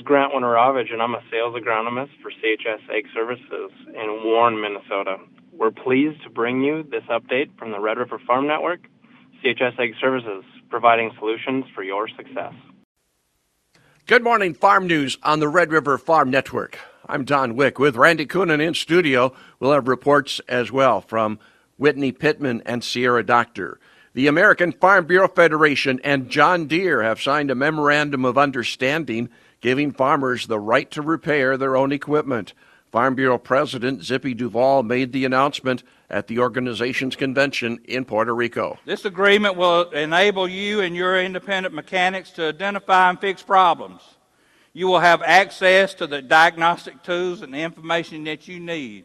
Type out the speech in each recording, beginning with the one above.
is Grant Winorovich, and I'm a sales agronomist for CHS Ag Services in Warren, Minnesota. We're pleased to bring you this update from the Red River Farm Network, CHS Ag Services, providing solutions for your success. Good morning, Farm News on the Red River Farm Network. I'm Don Wick with Randy Koenen in studio. We'll have reports as well from Whitney Pittman and Sierra Doctor. The American Farm Bureau Federation and John Deere have signed a memorandum of understanding giving farmers the right to repair their own equipment. Farm Bureau President Zippy Duvall made the announcement at the organization's convention in Puerto Rico. This agreement will enable you and your independent mechanics to identify and fix problems. You will have access to the diagnostic tools and the information that you need.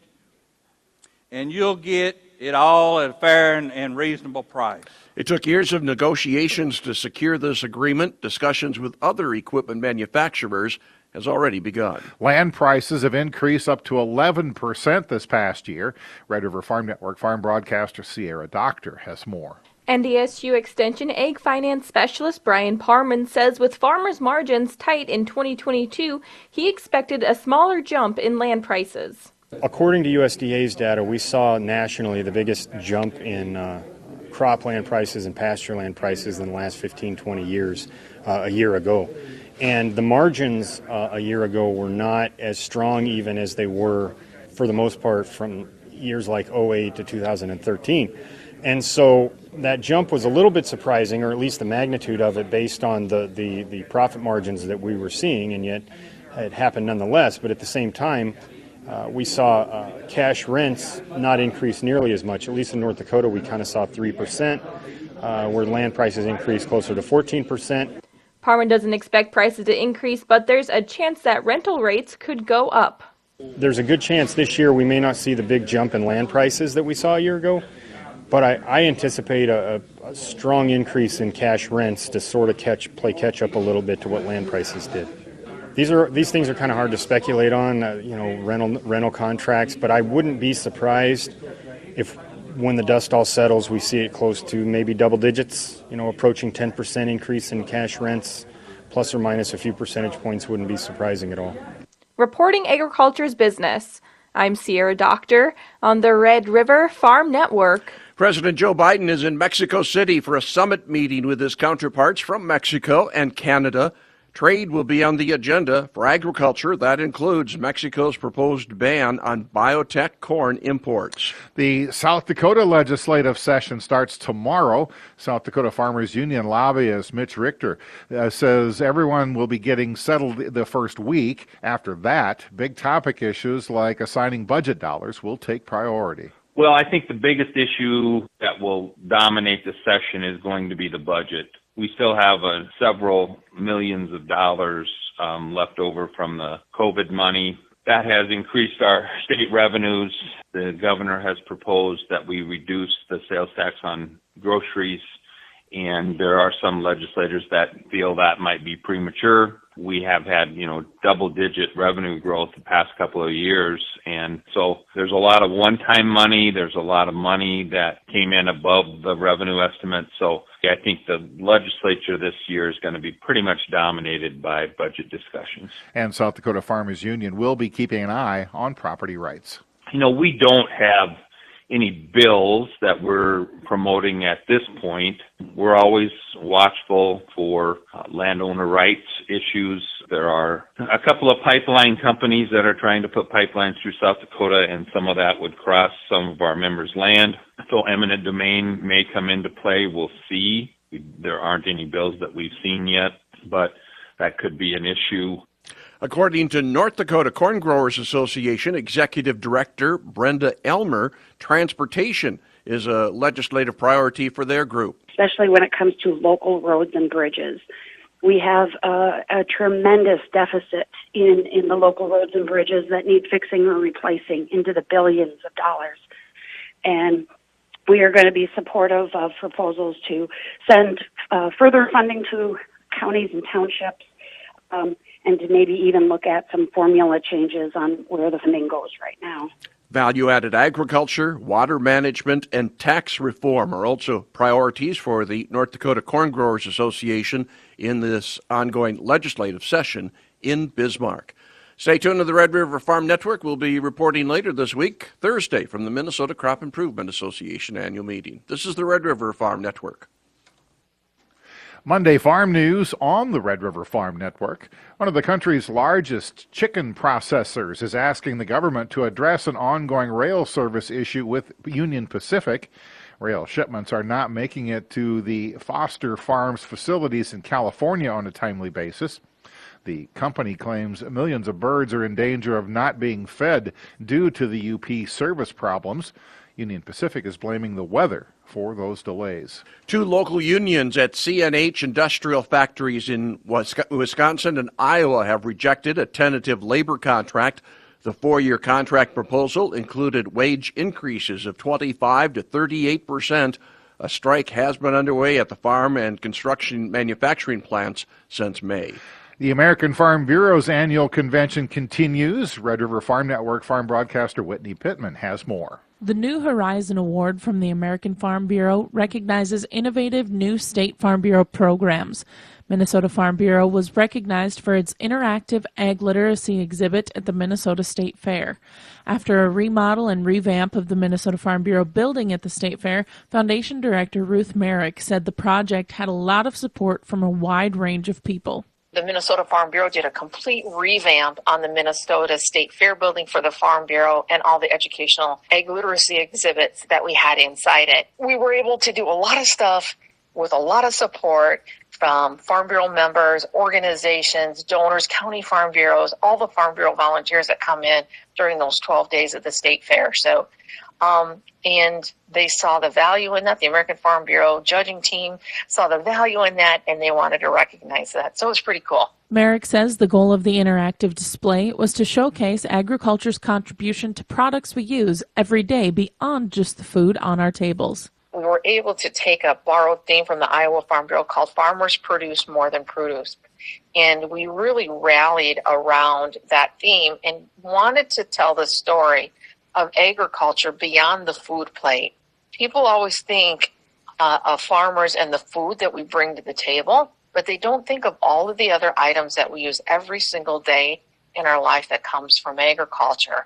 And you'll get it all at a fair and, and reasonable price. It took years of negotiations to secure this agreement. Discussions with other equipment manufacturers has already begun. Land prices have increased up to 11% this past year. Red River Farm Network farm broadcaster Sierra Doctor has more. NDSU Extension Ag Finance Specialist Bryon Parman says with farmers' margins tight in 2022, he expected a smaller jump in land prices. According to USDA's data, we saw nationally the biggest jump in uh, cropland prices and pastureland prices in the last 15, 20 years uh, a year ago. And the margins uh, a year ago were not as strong even as they were for the most part from years like 08 to 2013. And so that jump was a little bit surprising, or at least the magnitude of it, based on the, the, the profit margins that we were seeing, and yet it happened nonetheless. But at the same time, uh, we saw uh, cash rents not increase nearly as much. At least in North Dakota, we kind of saw 3%, uh, where land prices increased closer to 14%. Parman doesn't expect prices to increase, but there's a chance that rental rates could go up. There's a good chance this year we may not see the big jump in land prices that we saw a year ago, but I, I anticipate a, a, strong increase in cash rents to sort of catch play catch up a little bit to what land prices did. These are these things are kind of hard to speculate on, uh, you know, rental rental contracts. But I wouldn't be surprised if, when the dust all settles, we see it close to maybe double digits. You know, approaching 10% increase in cash rents, plus or minus a few percentage points, wouldn't be surprising at all. Reporting agriculture's business. I'm Sierra Doctor on the Red River Farm Network. President Joe Biden is in Mexico City for a summit meeting with his counterparts from Mexico and Canada Trade will be on the agenda for agriculture. That includes Mexico's proposed ban on biotech corn imports. The South Dakota legislative session starts tomorrow. South Dakota Farmers Union lobbyist Mitch Richter uh, says everyone will be getting settled the first week. After that, big topic issues like assigning budget dollars will take priority. Well, I think the biggest issue that will dominate the session is going to be the budget we still have uh, several millions of dollars um, left over from the COVID money. That has increased our state revenues. The governor has proposed that we reduce the sales tax on groceries, and there are some legislators that feel that might be premature we have had, you know, double digit revenue growth the past couple of years. And so there's a lot of one time money. There's a lot of money that came in above the revenue estimate. So I think the legislature this year is going to be pretty much dominated by budget discussions. And South Dakota Farmers Union will be keeping an eye on property rights. You know, we don't have any bills that we're promoting at this point. We're always watchful for uh, landowner rights issues. There are a couple of pipeline companies that are trying to put pipelines through South Dakota, and some of that would cross some of our members' land. So eminent domain may come into play. We'll see. There aren't any bills that we've seen yet, but that could be an issue. According to North Dakota Corn Growers Association Executive Director Brenda Elmer, transportation is a legislative priority for their group. Especially when it comes to local roads and bridges. We have a, a tremendous deficit in, in the local roads and bridges that need fixing or replacing into the billions of dollars. And we are going to be supportive of proposals to send uh, further funding to counties and townships um, and to maybe even look at some formula changes on where the funding goes right now. Value added agriculture, water management, and tax reform are also priorities for the North Dakota Corn Growers Association in this ongoing legislative session in Bismarck. Stay tuned to the Red River Farm Network. We'll be reporting later this week, Thursday, from the Minnesota Crop Improvement Association annual meeting. This is the Red River Farm Network. Monday Farm News on the Red River Farm Network. One of the country's largest chicken processors is asking the government to address an ongoing rail service issue with Union Pacific. Rail shipments are not making it to the Foster Farms facilities in California on a timely basis. The company claims millions of birds are in danger of not being fed due to the UP service problems. Union Pacific is blaming the weather for those delays. Two local unions at CNH industrial factories in Wisconsin and Iowa have rejected a tentative labor contract. The four year contract proposal included wage increases of 25 to 38 percent. A strike has been underway at the farm and construction manufacturing plants since May. The American Farm Bureau's annual convention continues. Red River Farm Network farm broadcaster Whitney Pittman has more. The New Horizon Award from the American Farm Bureau recognizes innovative new State Farm Bureau programs. Minnesota Farm Bureau was recognized for its interactive ag literacy exhibit at the Minnesota State Fair. After a remodel and revamp of the Minnesota Farm Bureau building at the State Fair, Foundation Director Ruth Merrick said the project had a lot of support from a wide range of people the Minnesota Farm Bureau did a complete revamp on the Minnesota State Fair building for the Farm Bureau and all the educational ag literacy exhibits that we had inside it. We were able to do a lot of stuff with a lot of support from Farm Bureau members, organizations, donors, county farm bureaus, all the Farm Bureau volunteers that come in during those 12 days of the state fair. So um, and they saw the value in that. The American Farm Bureau judging team saw the value in that, and they wanted to recognize that. So it was pretty cool. Merrick says the goal of the interactive display was to showcase agriculture's contribution to products we use every day beyond just the food on our tables. We were able to take a borrowed theme from the Iowa Farm Bureau called Farmers Produce More Than Produce. And we really rallied around that theme and wanted to tell the story of agriculture beyond the food plate. People always think uh, of farmers and the food that we bring to the table, but they don't think of all of the other items that we use every single day in our life that comes from agriculture,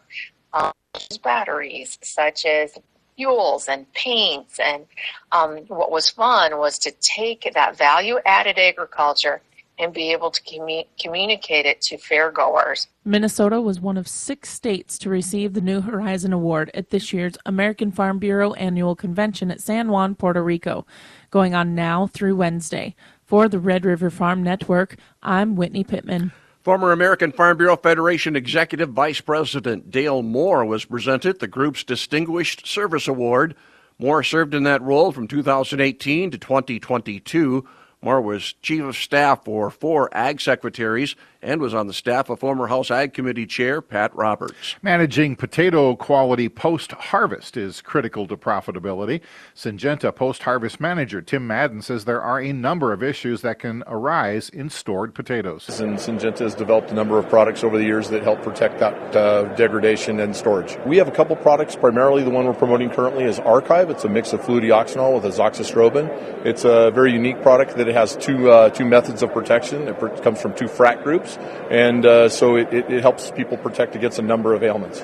um, such as batteries, such as fuels and paints. And um, what was fun was to take that value added agriculture and be able to commu- communicate it to fairgoers. Minnesota was one of six states to receive the New Horizon Award at this year's American Farm Bureau annual convention at San Juan, Puerto Rico, going on now through Wednesday. For the Red River Farm Network, I'm Whitney Pittman. Former American Farm Bureau Federation Executive Vice President Dale Moore was presented the group's Distinguished Service Award. Moore served in that role from 2018 to 2022. Moore was chief of staff for four ag secretaries and was on the staff of former House Ag Committee Chair Pat Roberts. Managing potato quality post harvest is critical to profitability. Syngenta post harvest manager Tim Madden says there are a number of issues that can arise in stored potatoes. And Syngenta has developed a number of products over the years that help protect that uh, degradation and storage. We have a couple products, primarily the one we're promoting currently is Archive. It's a mix of fludioxonil with azoxystrobin. It's a very unique product that it has two, uh, two methods of protection. It comes from two frac groups and uh, so it, it, it helps people protect against a number of ailments.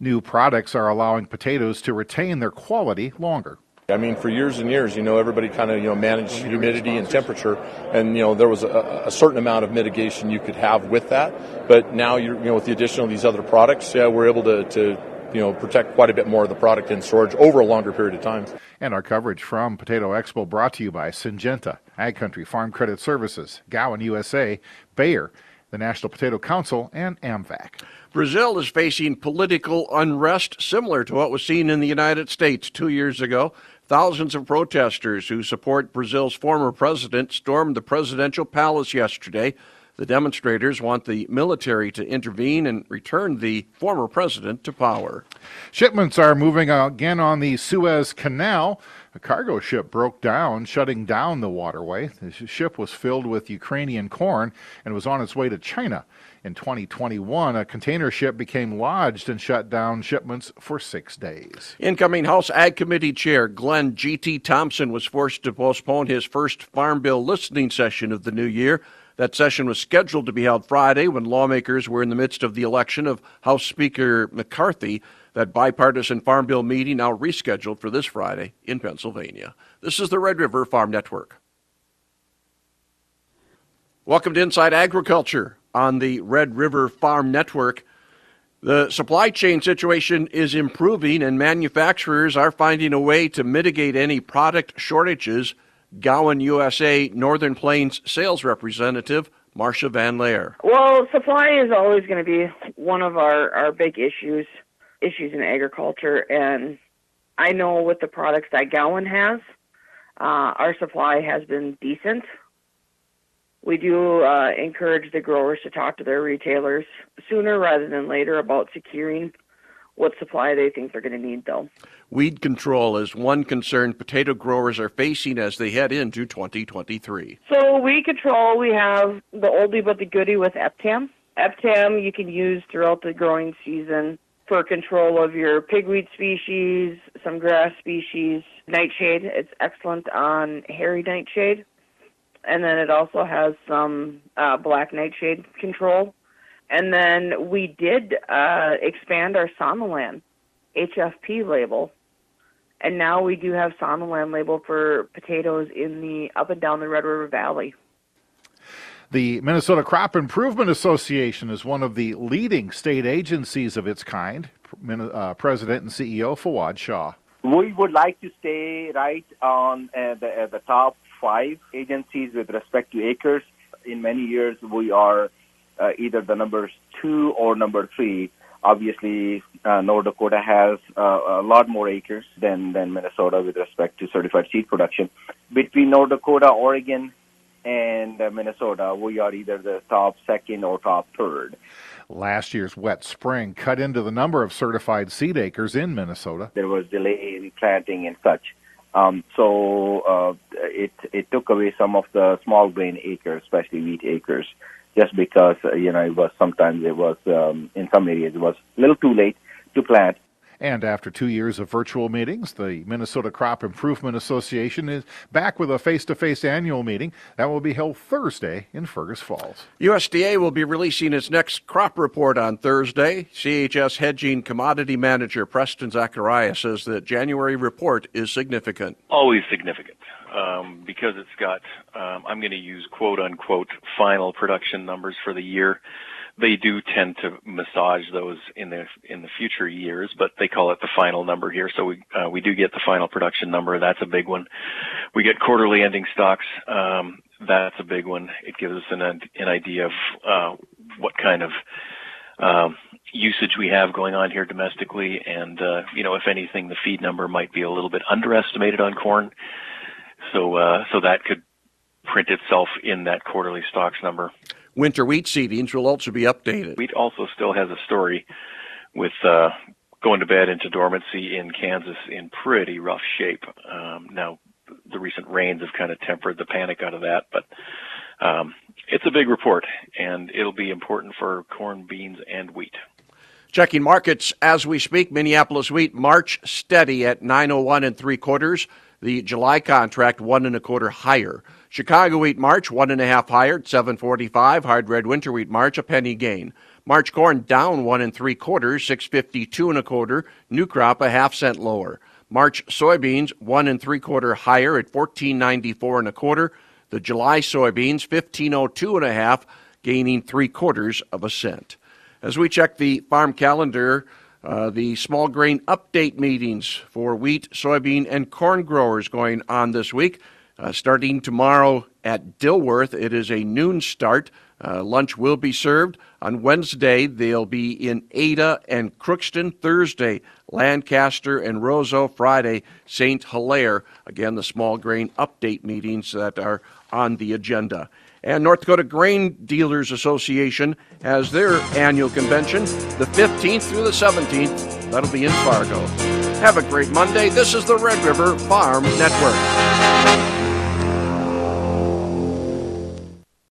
New products are allowing potatoes to retain their quality longer. I mean, for years and years, you know, everybody kind of, you know, managed humidity and temperature, and you know, there was a, a, certain amount of mitigation you could have with that. But now, you're, you know, with the addition of these other products, yeah, we're able to, to you know, protect quite a bit more of the product in storage over a longer period of time. And our coverage from Potato Expo brought to you by Syngenta, Ag Country Farm Credit Services, Gowan USA, Bayer, the National Potato Council, and AMVAC. Brazil is facing political unrest similar to what was seen in the United States two years ago. Thousands of protesters who support Brazil's former president stormed the presidential palace yesterday. The demonstrators want the military to intervene and return the former president to power. Shipments are moving again on the Suez Canal. A cargo ship broke down, shutting down the waterway. The ship was filled with Ukrainian corn and was on its way to China. In 2021, a container ship became lodged and shut down shipments for six days. Incoming House Ag Committee Chair Glenn G.T. Thompson was forced to postpone his first Farm Bill listening session of the new year. That session was scheduled to be held Friday when lawmakers were in the midst of the election of House Speaker McCarthy. That bipartisan Farm Bill meeting now rescheduled for this Friday in Pennsylvania. This is the Red River Farm Network. Welcome to Inside Agriculture on the Red River Farm Network. The supply chain situation is improving, and manufacturers are finding a way to mitigate any product shortages. Gowan USA Northern Plains sales representative Marcia Van Laer. Well, supply is always going to be one of our, our big issues, issues in agriculture. And I know with the products that Gowan has, uh, our supply has been decent we do uh, encourage the growers to talk to their retailers sooner rather than later about securing what supply they think they're going to need, though. Weed control is one concern potato growers are facing as they head into 2023. So, weed control, we have the oldie but the goodie with Eptam. Eptam you can use throughout the growing season for control of your pigweed species, some grass species. Nightshade, it's excellent on hairy nightshade and then it also has some uh, black nightshade control. And then we did uh, expand our Sonalan HFP label, and now we do have Sonalan label for potatoes in the up and down the Red River Valley. The Minnesota Crop Improvement Association is one of the leading state agencies of its kind. Uh, President and CEO Fawad Shah. We would like to stay right on uh, the, uh, the top five agencies with respect to acres. In many years, we are uh, either the number two or number three. Obviously, uh, North Dakota has uh, a lot more acres than, than Minnesota with respect to certified seed production. Between North Dakota, Oregon, and uh, Minnesota, we are either the top second or top third. Last year's wet spring cut into the number of certified seed acres in Minnesota. There was delay in planting and such. Um, so uh, it it took away some of the small grain acres, especially wheat acres, just because uh, you know it was sometimes it was um, in some areas it was a little too late to plant. And after two years of virtual meetings, the Minnesota Crop Improvement Association is back with a face to face annual meeting that will be held Thursday in Fergus Falls. USDA will be releasing its next crop report on Thursday. CHS Hedging Commodity Manager Preston Zachariah says that January report is significant. Always significant. Um, because it's got, um, I'm going to use quote unquote final production numbers for the year they do tend to massage those in the in the future years, but they call it the final number here. So we uh, we do get the final production number. That's a big one. We get quarterly ending stocks. Um, that's a big one. It gives us an an idea of uh, what kind of um, usage we have going on here domestically, and uh, you know if anything, the feed number might be a little bit underestimated on corn. So uh, so that could print itself in that quarterly stocks number winter wheat seedings will also be updated. Wheat also still has a story with uh, going to bed into dormancy in Kansas in pretty rough shape. Um, now, the recent rains have kind of tempered the panic out of that, but um, it's a big report, and it'll be important for corn, beans, and wheat. Checking markets as we speak. Minneapolis wheat March steady at 901 and three quarters. The July contract one and a quarter higher. Chicago wheat March, one and a half higher at 745. Hard red winter wheat March, a penny gain. March corn down one and three quarters, 652 and a quarter. New crop a half cent lower. March soybeans one and three quarter higher at 1494 and a quarter. The July soybeans 1502 and a half, gaining three quarters of a cent. As we check the farm calendar, uh, the small grain update meetings for wheat, soybean, and corn growers going on this week. Uh, starting tomorrow at Dilworth, it is a noon start. Uh, lunch will be served. On Wednesday, they'll be in Ada and Crookston. Thursday, Lancaster and Roseau. Friday, St. Hilaire. Again, the small grain update meetings that are on the agenda. And North Dakota Grain Dealers Association has their annual convention the 15th through the 17th. That'll be in Fargo. Have a great Monday. This is the Red River Farm Network.